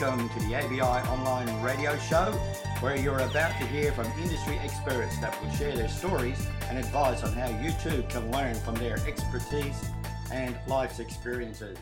welcome to the ABI Online Radio Show, where you're about to hear from industry experts that will share their stories and advice on how you too can learn from their expertise and life's experiences.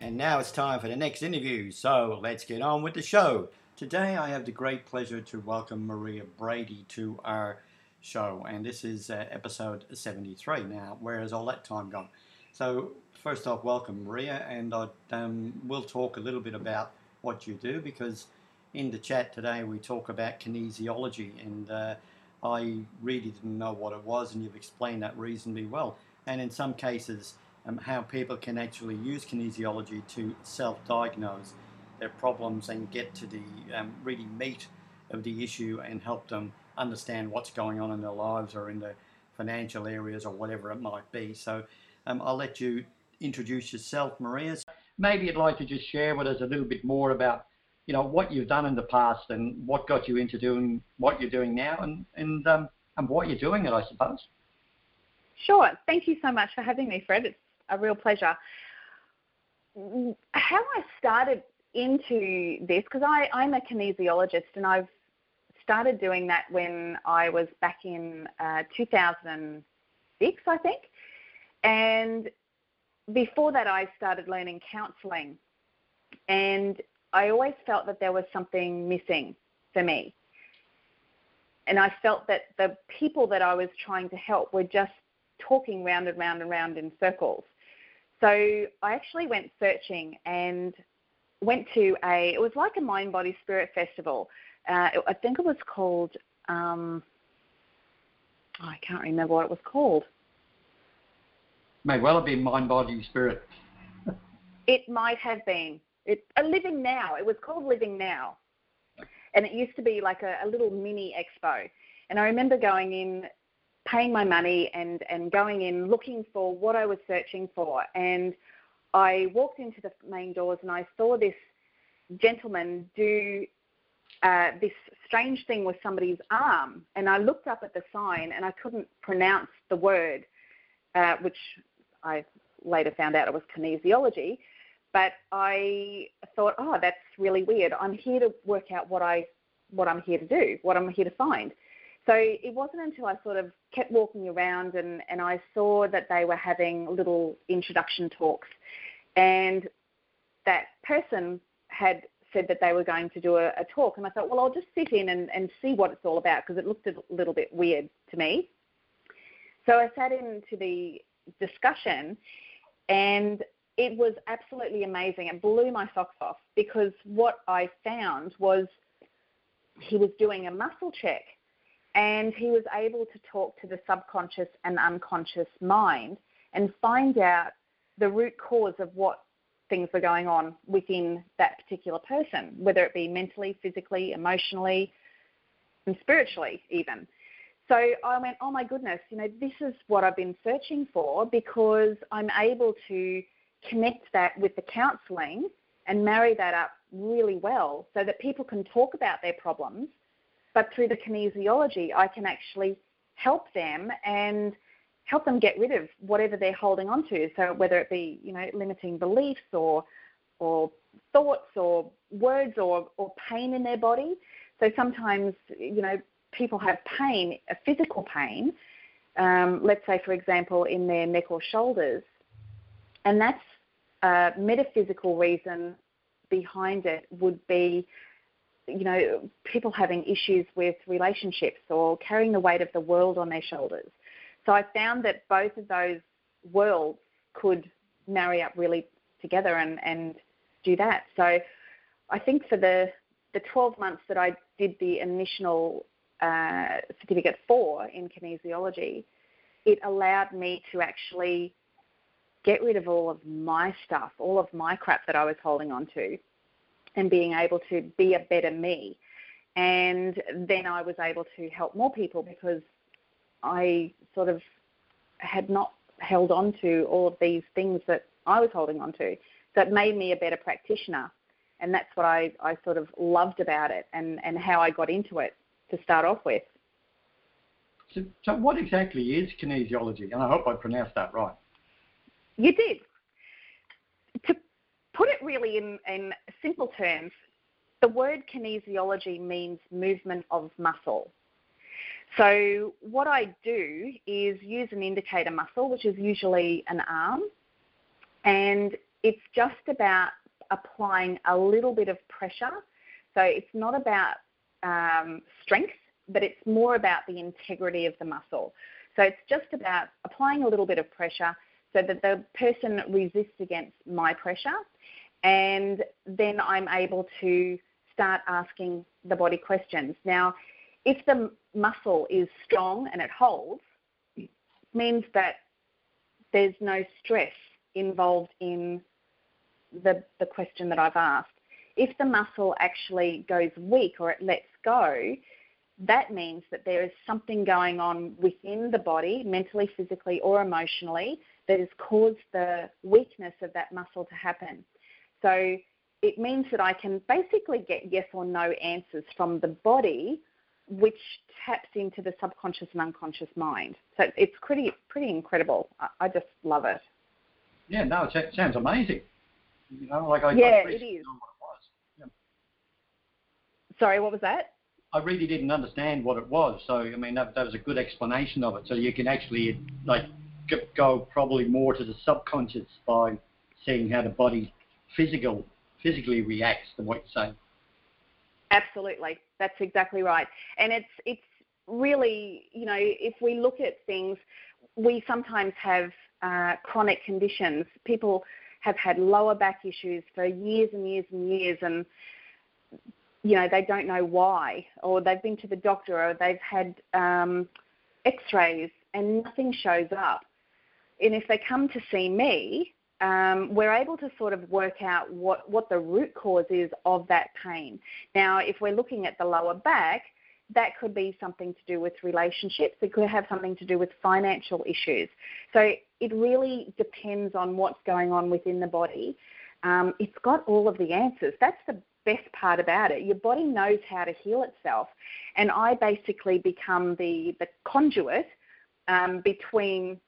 And now it's time for the next interview, so let's get on with the show. Today I have the great pleasure to welcome Maria Brady to our show, and this is uh, episode 73 now. Where has all that time gone? So, first off, welcome, Maria, and I, um, we'll talk a little bit about what you do because in the chat today we talk about kinesiology, and uh, I really didn't know what it was, and you've explained that reasonably well. And in some cases, um, how people can actually use kinesiology to self-diagnose their problems and get to the um, really meat of the issue and help them understand what's going on in their lives or in the financial areas or whatever it might be. So um, I'll let you introduce yourself, Maria. Maybe you'd like to just share with us a little bit more about, you know, what you've done in the past and what got you into doing what you're doing now and, and, um, and what you're doing it, I suppose. Sure. Thank you so much for having me, Fred. It's a real pleasure. How I started into this, because I I'm a kinesiologist and I've started doing that when I was back in uh, 2006, I think. And before that, I started learning counselling. And I always felt that there was something missing for me. And I felt that the people that I was trying to help were just talking round and round and round in circles. So I actually went searching and went to a, it was like a mind, body, spirit festival. Uh, I think it was called, um, oh, I can't remember what it was called. May well have been mind, body, spirit. it might have been. It, a Living Now. It was called Living Now. And it used to be like a, a little mini expo. And I remember going in, paying my money and, and going in looking for what I was searching for. And I walked into the main doors and I saw this gentleman do uh, this strange thing with somebody's arm. And I looked up at the sign and I couldn't pronounce the word, uh, which I later found out it was kinesiology. But I thought, oh, that's really weird. I'm here to work out what I what I'm here to do, what I'm here to find. So it wasn't until I sort of kept walking around and, and I saw that they were having little introduction talks and that person had said that they were going to do a, a talk. And I thought, well, I'll just sit in and, and see what it's all about because it looked a little bit weird to me. So I sat into the discussion and it was absolutely amazing. It blew my socks off because what I found was he was doing a muscle check and he was able to talk to the subconscious and unconscious mind and find out the root cause of what things were going on within that particular person, whether it be mentally, physically, emotionally, and spiritually, even. So I went, oh my goodness, you know, this is what I've been searching for because I'm able to connect that with the counselling and marry that up really well so that people can talk about their problems, but through the kinesiology, I can actually help them and help them get rid of whatever they're holding on to. So whether it be, you know, limiting beliefs or or thoughts or words or, or pain in their body. So sometimes, you know, people have pain, a physical pain, um, let's say, for example, in their neck or shoulders, and that's a metaphysical reason behind it would be, you know, people having issues with relationships or carrying the weight of the world on their shoulders. So I found that both of those worlds could marry up really together and, and do that. So I think for the, the 12 months that I did the initial uh, certificate for in kinesiology, it allowed me to actually get rid of all of my stuff, all of my crap that I was holding on to, and being able to be a better me. And then I was able to help more people because I sort of had not held on to all of these things that I was holding on to. So it made me a better practitioner. And that's what I, I sort of loved about it and, and how I got into it to start off with. So, so what exactly is kinesiology? And I hope I pronounced that right. You did. To put it really in, in simple terms, the word kinesiology means movement of muscle. So what I do is use an indicator muscle, which is usually an arm, and it's just about applying a little bit of pressure. So it's not about um, strength, but it's more about the integrity of the muscle. So it's just about applying a little bit of pressure so that the person resists against my pressure, and then I'm able to start asking the body questions. Now, if the muscle is strong and it holds, it means that there's no stress involved in the, the question that I've asked. If the muscle actually goes weak or it lets go, that means that there is something going on within the body, mentally, physically, or emotionally, that has caused the weakness of that muscle to happen. So it means that I can basically get yes or no answers from the body, which taps into the subconscious and unconscious mind. So it's pretty pretty incredible. I, just love it. Yeah, no, it sounds amazing. You know, like I, yeah, I it is. Sorry, what was that? I really didn't understand what it was. So I mean, that, that was a good explanation of it. So you can actually like go probably more to the subconscious by seeing how the body physical physically reacts to what you're saying. Absolutely, that's exactly right. And it's it's really you know if we look at things, we sometimes have uh, chronic conditions. People have had lower back issues for years and years and years, and you know they don't know why, or they've been to the doctor, or they've had um, X-rays and nothing shows up. And if they come to see me, um, we're able to sort of work out what, what the root cause is of that pain. Now, if we're looking at the lower back, that could be something to do with relationships. It could have something to do with financial issues. So it really depends on what's going on within the body. Um, it's got all of the answers. That's the best part about it. Your body knows how to heal itself. And I basically become the, the conduit um, between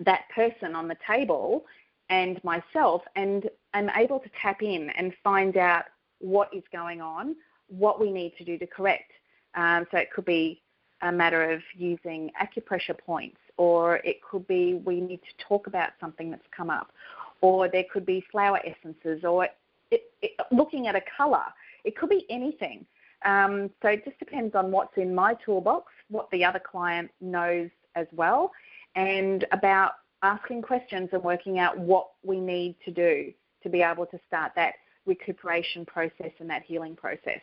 that person on the table and myself, and I'm able to tap in and find out what is going on, what we need to do to correct. Um, so it could be a matter of using acupressure points, or it could be we need to talk about something that's come up, or there could be flower essences, or it, it, looking at a colour. It could be anything. Um, so it just depends on what's in my toolbox, what the other client knows as well, and about asking questions and working out what we need to do to be able to start that recuperation process and that healing process.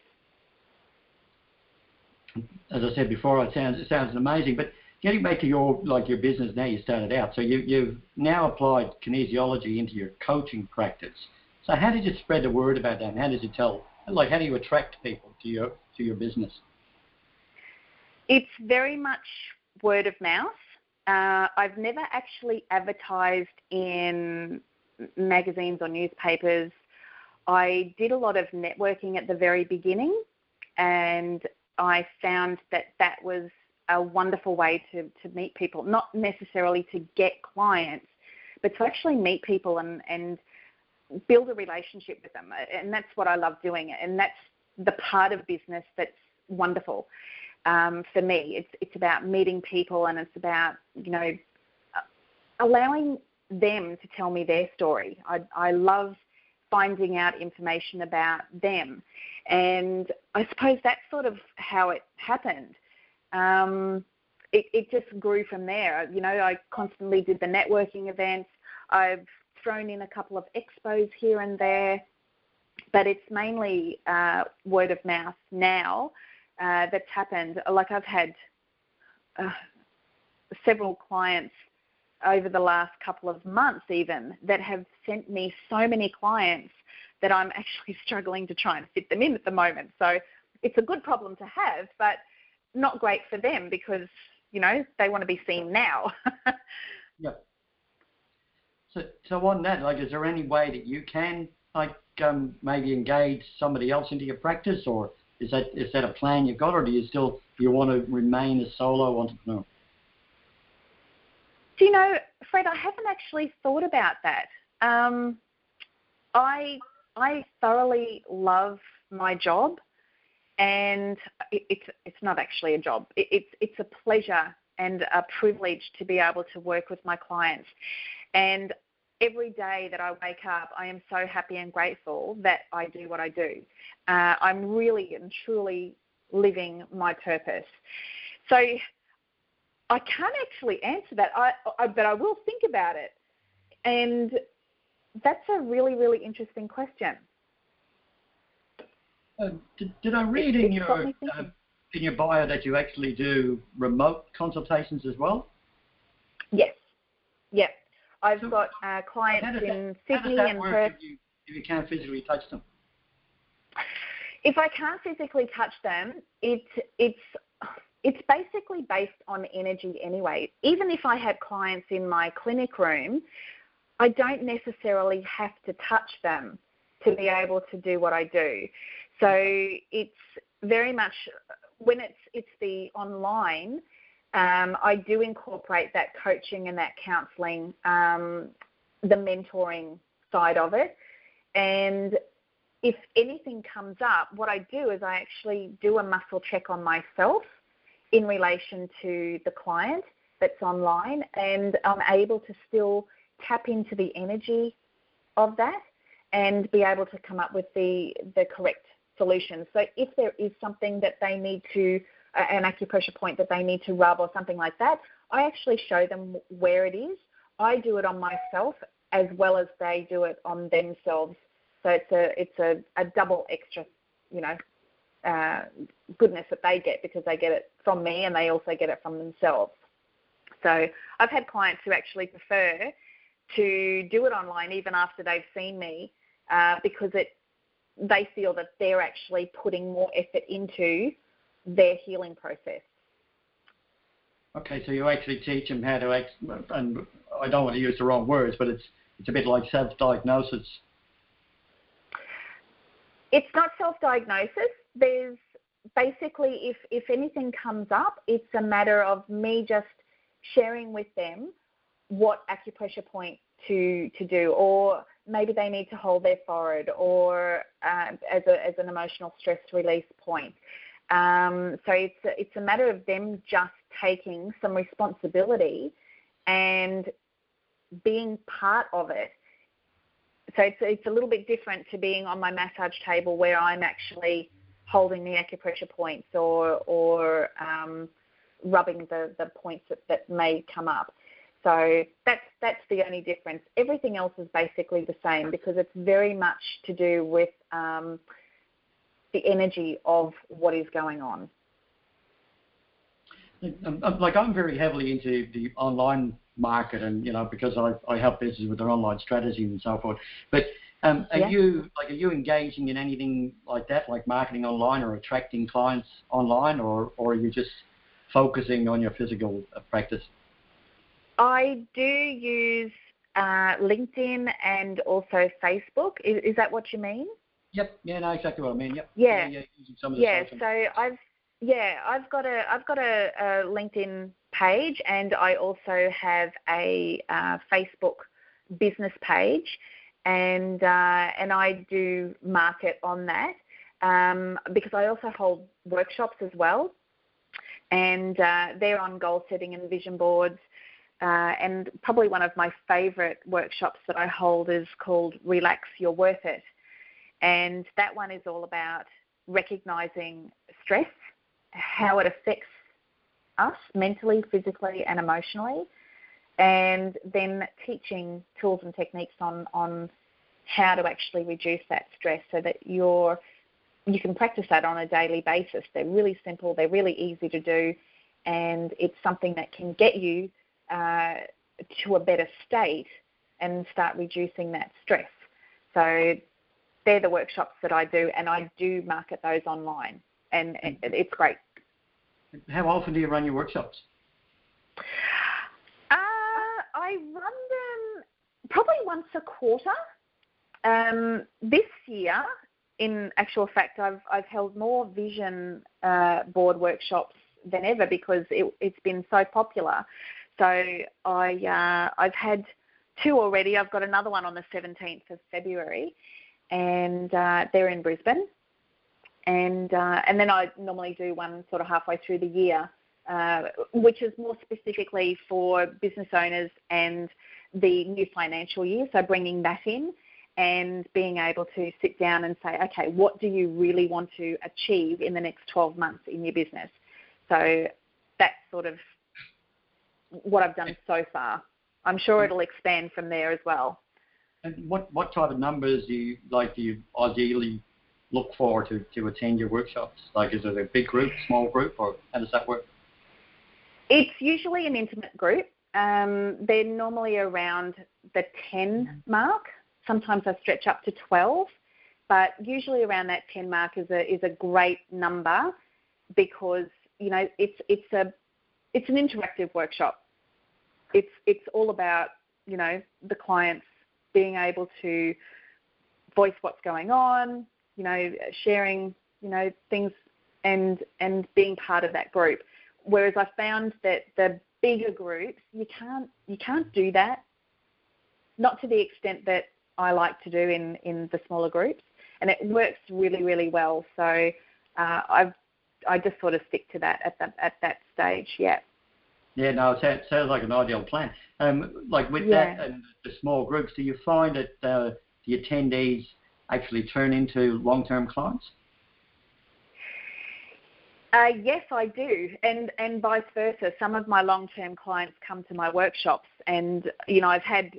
As I said before, it sounds it sounds amazing. But getting back to your like your business now, you started out. So you you've now applied kinesiology into your coaching practice. So how did you spread the word about that? And how did you tell? Like how do you attract people to your to your business? It's very much word of mouth. Uh, I've never actually advertised in magazines or newspapers. I did a lot of networking at the very beginning, and I found that that was a wonderful way to, to meet people, not necessarily to get clients, but to actually meet people and, and build a relationship with them. And that's what I love doing. And that's the part of business that's wonderful um, for me. It's it's about meeting people and it's about you know allowing them to tell me their story. I I love finding out information about them, and I suppose that's sort of how it happened. Um, it, it just grew from there. You know, I constantly did the networking events. I've thrown in a couple of expos here and there, but it's mainly uh, word of mouth now uh, that's happened. Like I've had uh, several clients over the last couple of months, even that have sent me so many clients that I'm actually struggling to try and fit them in at the moment. So it's a good problem to have, but not great for them because you know they want to be seen now. yeah. So, so on that, like, is there any way that you can, like, um, maybe engage somebody else into your practice, or is that is that a plan you've got, or do you still you want to remain a solo entrepreneur? Do you know, Fred? I haven't actually thought about that. Um, I I thoroughly love my job, and it's it's not actually a job. It's it's a pleasure and a privilege to be able to work with my clients. And every day that I wake up, I am so happy and grateful that I do what I do. Uh, I'm really and truly living my purpose. So I can't actually answer that, I, I, but I will think about it. And that's a really, really interesting question. Uh, did, did, I read it, in your uh, in your bio that you actually do remote consultations as well? Yes. Yep. I've so got uh, clients in that, Sydney and Perth. If you, if you can't physically touch them? If I can't physically touch them, it, it's it's basically based on energy anyway. Even if I have clients in my clinic room, I don't necessarily have to touch them to be able to do what I do. So it's very much when it's it's the online um, I do incorporate that coaching and that counselling, um, the mentoring side of it. And if anything comes up, what I do is I actually do a muscle check on myself in relation to the client that's online, and I'm able to still tap into the energy of that and be able to come up with the, the correct solution. So if there is something that they need to an acupressure point that they need to rub or something like that, I actually show them where it is. I do it on myself as well as they do it on themselves. So it's a it's a, a double extra, you know, uh, goodness that they get because they get it from me and they also get it from themselves. So I've had clients who actually prefer to do it online even after they've seen me uh, because it they feel that they're actually putting more effort into their healing process. Okay, so you actually teach them how to, ex- and I don't want to use the wrong words, but it's it's a bit like self-diagnosis. It's not self-diagnosis. There's basically, if if anything comes up, it's a matter of me just sharing with them what acupressure point to to do, or maybe they need to hold their forehead, or uh, as a as an emotional stress release point. Um, so it's a, it's a matter of them just taking some responsibility and being part of it. So it's it's a little bit different to being on my massage table where I'm actually holding the acupressure points or or um, rubbing the, the points that, that may come up. So that's that's the only difference. Everything else is basically the same because it's very much to do with um, the energy of what is going on. Um, um, like I'm very heavily into the online market, and you know because I, I help businesses with their online strategy and so forth. But um, are yeah. you like are you engaging in anything like that, like marketing online or attracting clients online, or or are you just focusing on your physical uh, practice? I do use uh, LinkedIn and also Facebook. Is, is that what you mean? Yep. Yeah. No. Exactly what I mean. Yep. Yeah. Yeah. yeah, yeah so I've yeah I've got a I've got a, a LinkedIn page and I also have a uh, Facebook business page, and uh, and I do market on that um, because I also hold workshops as well, and uh, they're on goal setting and vision boards. Uh, and probably one of my favourite workshops that I hold is called Relax, You're Worth It. And that one is all about recognizing stress, how it affects us mentally, physically, and emotionally, and then teaching tools and techniques on, on how to actually reduce that stress so that you're you can practice that on a daily basis. They're really simple, they're really easy to do, and it's something that can get you uh, to a better state and start reducing that stress. So they're the workshops that I do, and I do market those online, and, and it's great. How often do you run your workshops? Uh, I run them probably once a quarter. Um, this year, in actual fact, I've I've held more vision uh, board workshops than ever because it, has been so popular. So I uh, I've had two already. I've got another one on the 17th of February, and uh, they're in Brisbane. And uh, and then I normally do one sort of halfway through the year, uh, which is more specifically for business owners and the new financial year. So bringing that in and being able to sit down and say, okay, what do you really want to achieve in the next 12 months in your business? So that's sort of what I've done so far. I'm sure it'll expand from there as well. And what, what type of numbers do you like do you ideally look for to, to attend your workshops? Like is it a big group, small group, or how does that work? It's usually an intimate group. Um, they're normally around the 10 mark. Sometimes I stretch up to 12, but usually around that 10 mark is a is a great number because you know it's it's a it's an interactive workshop. It's it's all about you know the clients being able to voice what's going on, you know, sharing you know things and and being part of that group. Whereas I found that the bigger groups you can't you can't do that, not to the extent that I like to do in in the smaller groups, and it works really really well. So uh, I've I just sort of stick to that at that at that stage. Yeah. Yeah, no, it sounds like an ideal plan. Um, like with yeah. that and the small groups, do you find that uh, the attendees actually turn into long-term clients? Uh, yes, I do, and and vice versa. Some of my long-term clients come to my workshops, and you know I've had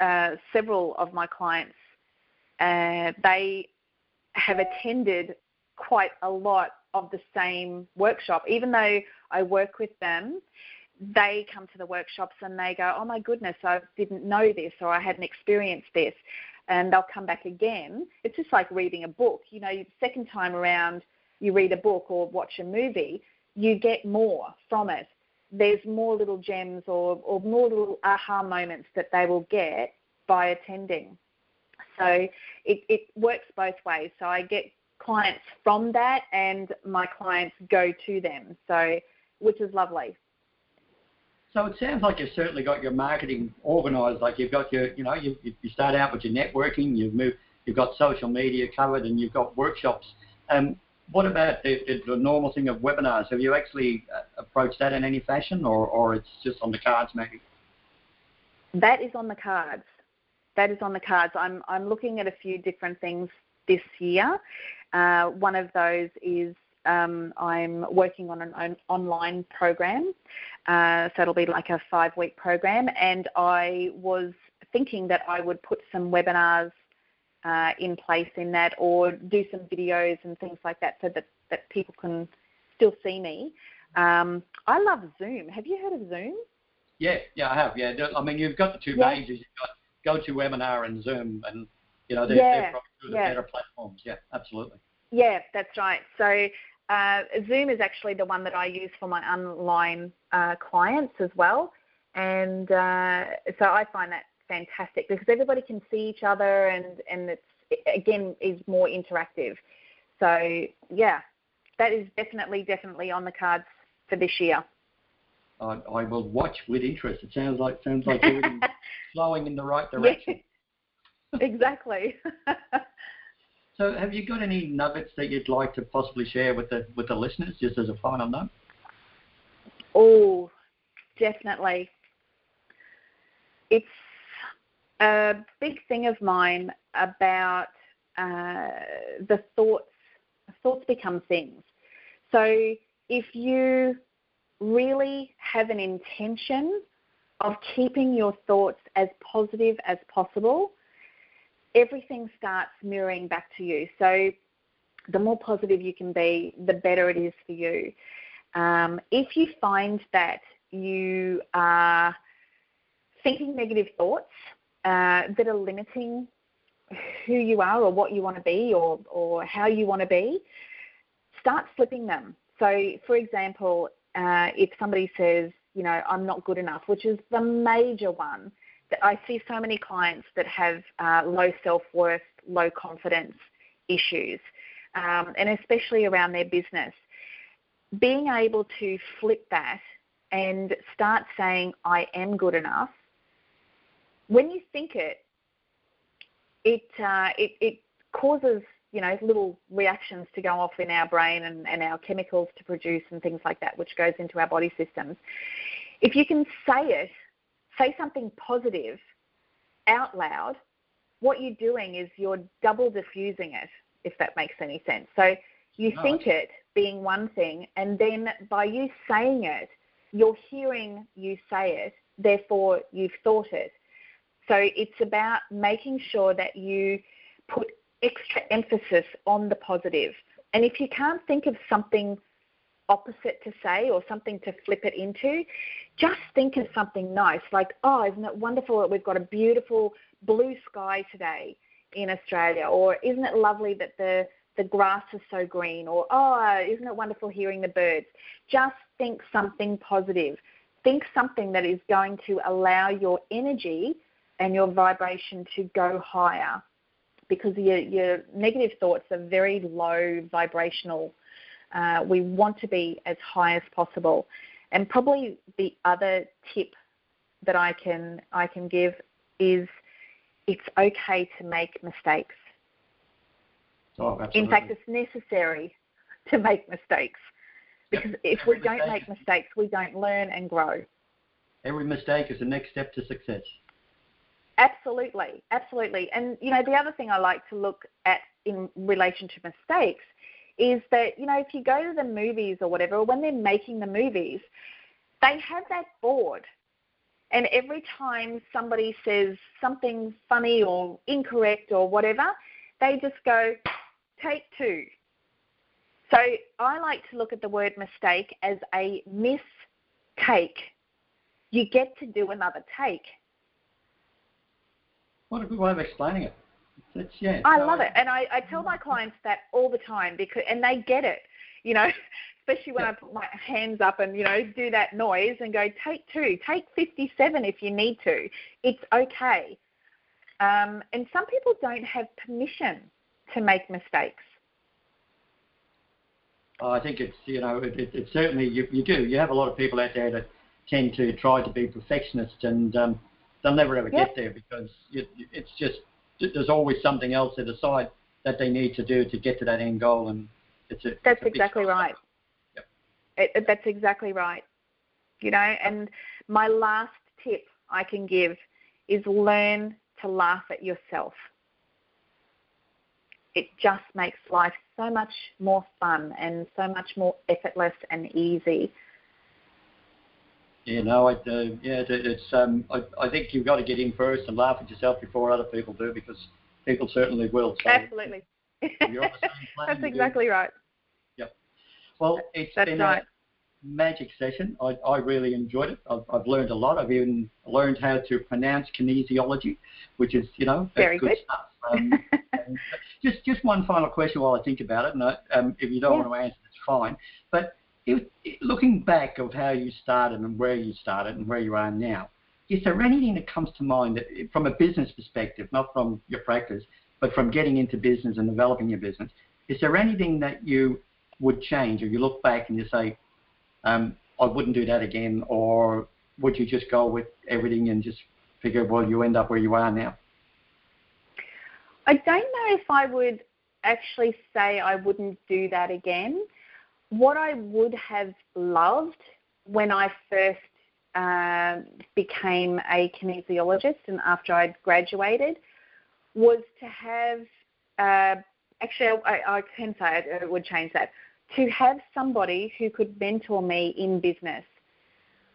uh, several of my clients. Uh, they have attended quite a lot of the same workshop. Even though I work with them, they come to the workshops and they go, "Oh my goodness, I didn't know this, or I hadn't experienced this," and they'll come back again. It's just like reading a book. You know, second time around, you read a book or watch a movie, you get more from it. There's more little gems or, or more little aha moments that they will get by attending. So it, it works both ways. So I get clients from that, and my clients go to them. So, which is lovely. So it sounds like you've certainly got your marketing organised. Like you've got your, you know, you, you start out with your networking, you've moved, you've got social media covered, and you've got workshops. Um, what about the, the, normal thing of webinars? Have you actually uh, approached that in any fashion, or, or it's just on the cards maybe? That is on the cards. That is on the cards. I'm I'm looking at a few different things this year. Uh, one of those is um, I'm working on an online program, uh, so it'll be like a five week program, and I was thinking that I would put some webinars uh, in place in that or do some videos and things like that so that, that people can still see me. Um, I love Zoom. Have you heard of Zoom? Yeah, yeah, I have. Yeah, I mean, you've got the two yeah. majors. You've got GoToWebinar and Zoom, and you know they're, yeah. they're probably two of the yeah. better platforms. Yeah, absolutely. Yeah, that's right. So uh, Zoom is actually the one that I use for my online uh, clients as well, and uh, so I find that fantastic because everybody can see each other and and it's again is more interactive. So yeah, that is definitely definitely on the cards for this year. I, I will watch with interest. It sounds like sounds like flowing in the right direction. exactly. so, have you got any nuggets that you'd like to possibly share with the with the listeners, just as a final note? Oh, definitely. It's a big thing of mine about uh, the thoughts. Thoughts become things. So if you really have an intention of keeping your thoughts as positive as possible, everything starts mirroring back to you. So the more positive you can be, the better it is for you. Um, if you find that you are thinking negative thoughts uh, that are limiting who you are or what you want to be or, or how you want to be, start flipping them. So, for example, uh, if somebody says, you know, I'm not good enough, which is the major one, I see so many clients that have uh, low self worth, low confidence issues, um, and especially around their business. Being able to flip that and start saying, I am good enough when you think it, it uh, it, it causes you know little reactions to go off in our brain and, and our chemicals to produce and things like that, which goes into our body systems. If you can say it, say something positive out loud, what you're doing is you're double diffusing it, if that makes any sense. So you No, think it being one thing, and then by you saying it, you're hearing you say it, therefore you've thought it. So it's about making sure that you put extra emphasis on the positive. And if you can't think of something opposite to say or something to flip it into, just think of something nice like, oh, isn't it wonderful that we've got a beautiful blue sky today in Australia? Or isn't it lovely that the, the grass is so green? Or, oh, isn't it wonderful hearing the birds? Just think something positive. Think something that is going to allow your energy and your vibration to go higher because your, your negative thoughts are very low vibrational. Uh, we want to be as high as possible. And probably the other tip that I can I can give is it's okay to make mistakes. Oh, absolutely. In fact, it's necessary to make mistakes because if we don't make mistakes, we don't learn and grow. Every mistake is the next step to success. Absolutely, absolutely. And you know, the other thing I like to look at in relation to mistakes is that you know, if you go to the movies or whatever, when they're making the movies, they have that board, and every time somebody says something funny or incorrect or whatever, they just go take two. So I like to look at the word mistake as a miss take. You get to do another take. What a good way of explaining it. It's, it's- yeah. I no, love it, and I, I tell my clients that all the time because, and they get it. You know, especially when I put my hands up and you know do that noise and go take two, take 57 if you need to. It's okay. Um, and some people don't have permission to make mistakes. I think it's you know it, it, it's certainly you, you do. You have a lot of people out there that tend to try to be perfectionists and um, they'll never ever Yep. get there because you, it's just there's always something else at the side that they need to do to get to that end goal and it's a That's it's exactly right. Yep. It, it- that's exactly right. You know, and my last tip I can give is learn to laugh at yourself. It just makes life so much more fun and so much more effortless and easy. You know, I, uh, yeah, it, it's. Um, I, I think you've got to get in first and laugh at yourself before other people do, because people certainly will. So Absolutely. you're on the same plane, That's you do. exactly right. Yeah. Well, it's That's been right. a magic session. I, I really enjoyed it. I've, I've learned a lot. I've even learned how to pronounce kinesiology, which is, you know, Very good, good. stuff. Um, just just one final question while I think about it, and I, um, if you don't Yeah. want to answer, it's fine. But if, looking back of how you started and where you started and where you are now, is there anything that comes to mind that, from a business perspective, not from your practice, but from getting into business and developing your business, is there anything that you would change, or you look back and you say, um, I wouldn't do that again, or would you just go with everything and just figure, well, you end up where you are now? I don't know if I would actually say I wouldn't do that again. What I would have loved when I first um became a kinesiologist and after I'd graduated was to have, uh, actually, I, I can say it, it would change that, to have somebody who could mentor me in business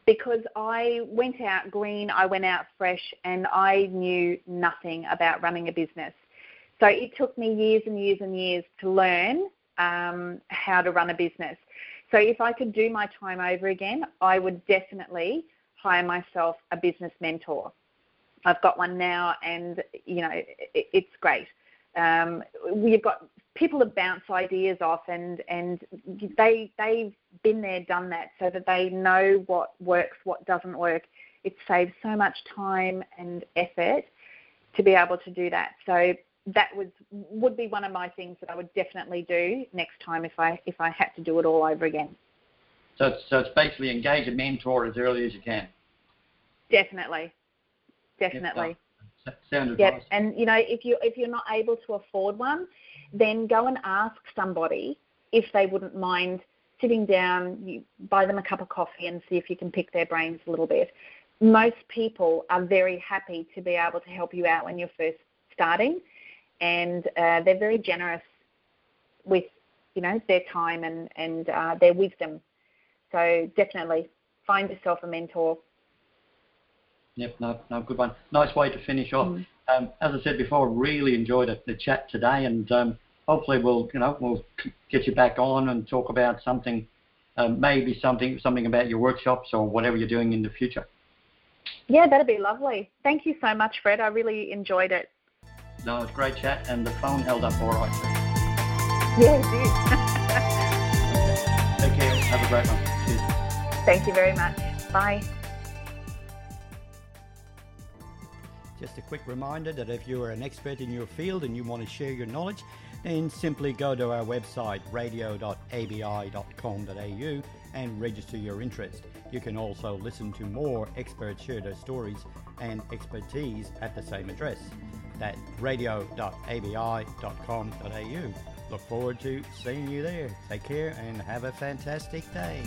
because I went out green, I went out fresh, and I knew nothing about running a business. So it took me years and years and years to learn um, how to run a business. So if I could do my time over again, I would definitely hire myself a business mentor. I've got one now, and you know it, it's great. Um, we've got people to bounce ideas off, and and they they've been there, done that, so that they know what works, what doesn't work. It saves so much time and effort to be able to do that. So that was would be one of my things that I would definitely do next time if I if I had to do it all over again. So it's, so it's basically engage a mentor as early as you can. Definitely, definitely. Sound advice. Yep. And you know, if you if you're not able to afford one, then go and ask somebody if they wouldn't mind sitting down, you buy them a cup of coffee and see if you can pick their brains a little bit. Most people are very happy to be able to help you out when you're first starting, and uh, they're very generous with you know their time and and uh, their wisdom. So definitely find yourself a mentor. Yep, no, no, good one. Nice way to finish off. Mm. Um, as I said before, really enjoyed it, the chat today, and um, hopefully we'll you know we'll get you back on and talk about something, um, maybe something something about your workshops or whatever you're doing in the future. Yeah, that'd be lovely. Thank you so much, Fred. I really enjoyed it. No, it's great chat, and the phone held up all right. Yeah, it did. okay. Take care. Have a great one. Cheers. Thank you very much. Bye. Just a quick reminder that if you are an expert in your field and you want to share your knowledge, then simply go to our website radio.abi.com.au and register your interest. You can also listen to more experts share their stories and expertise at the same address. That's radio.abi.com.au. Look forward to seeing you there. Take care and have a fantastic day.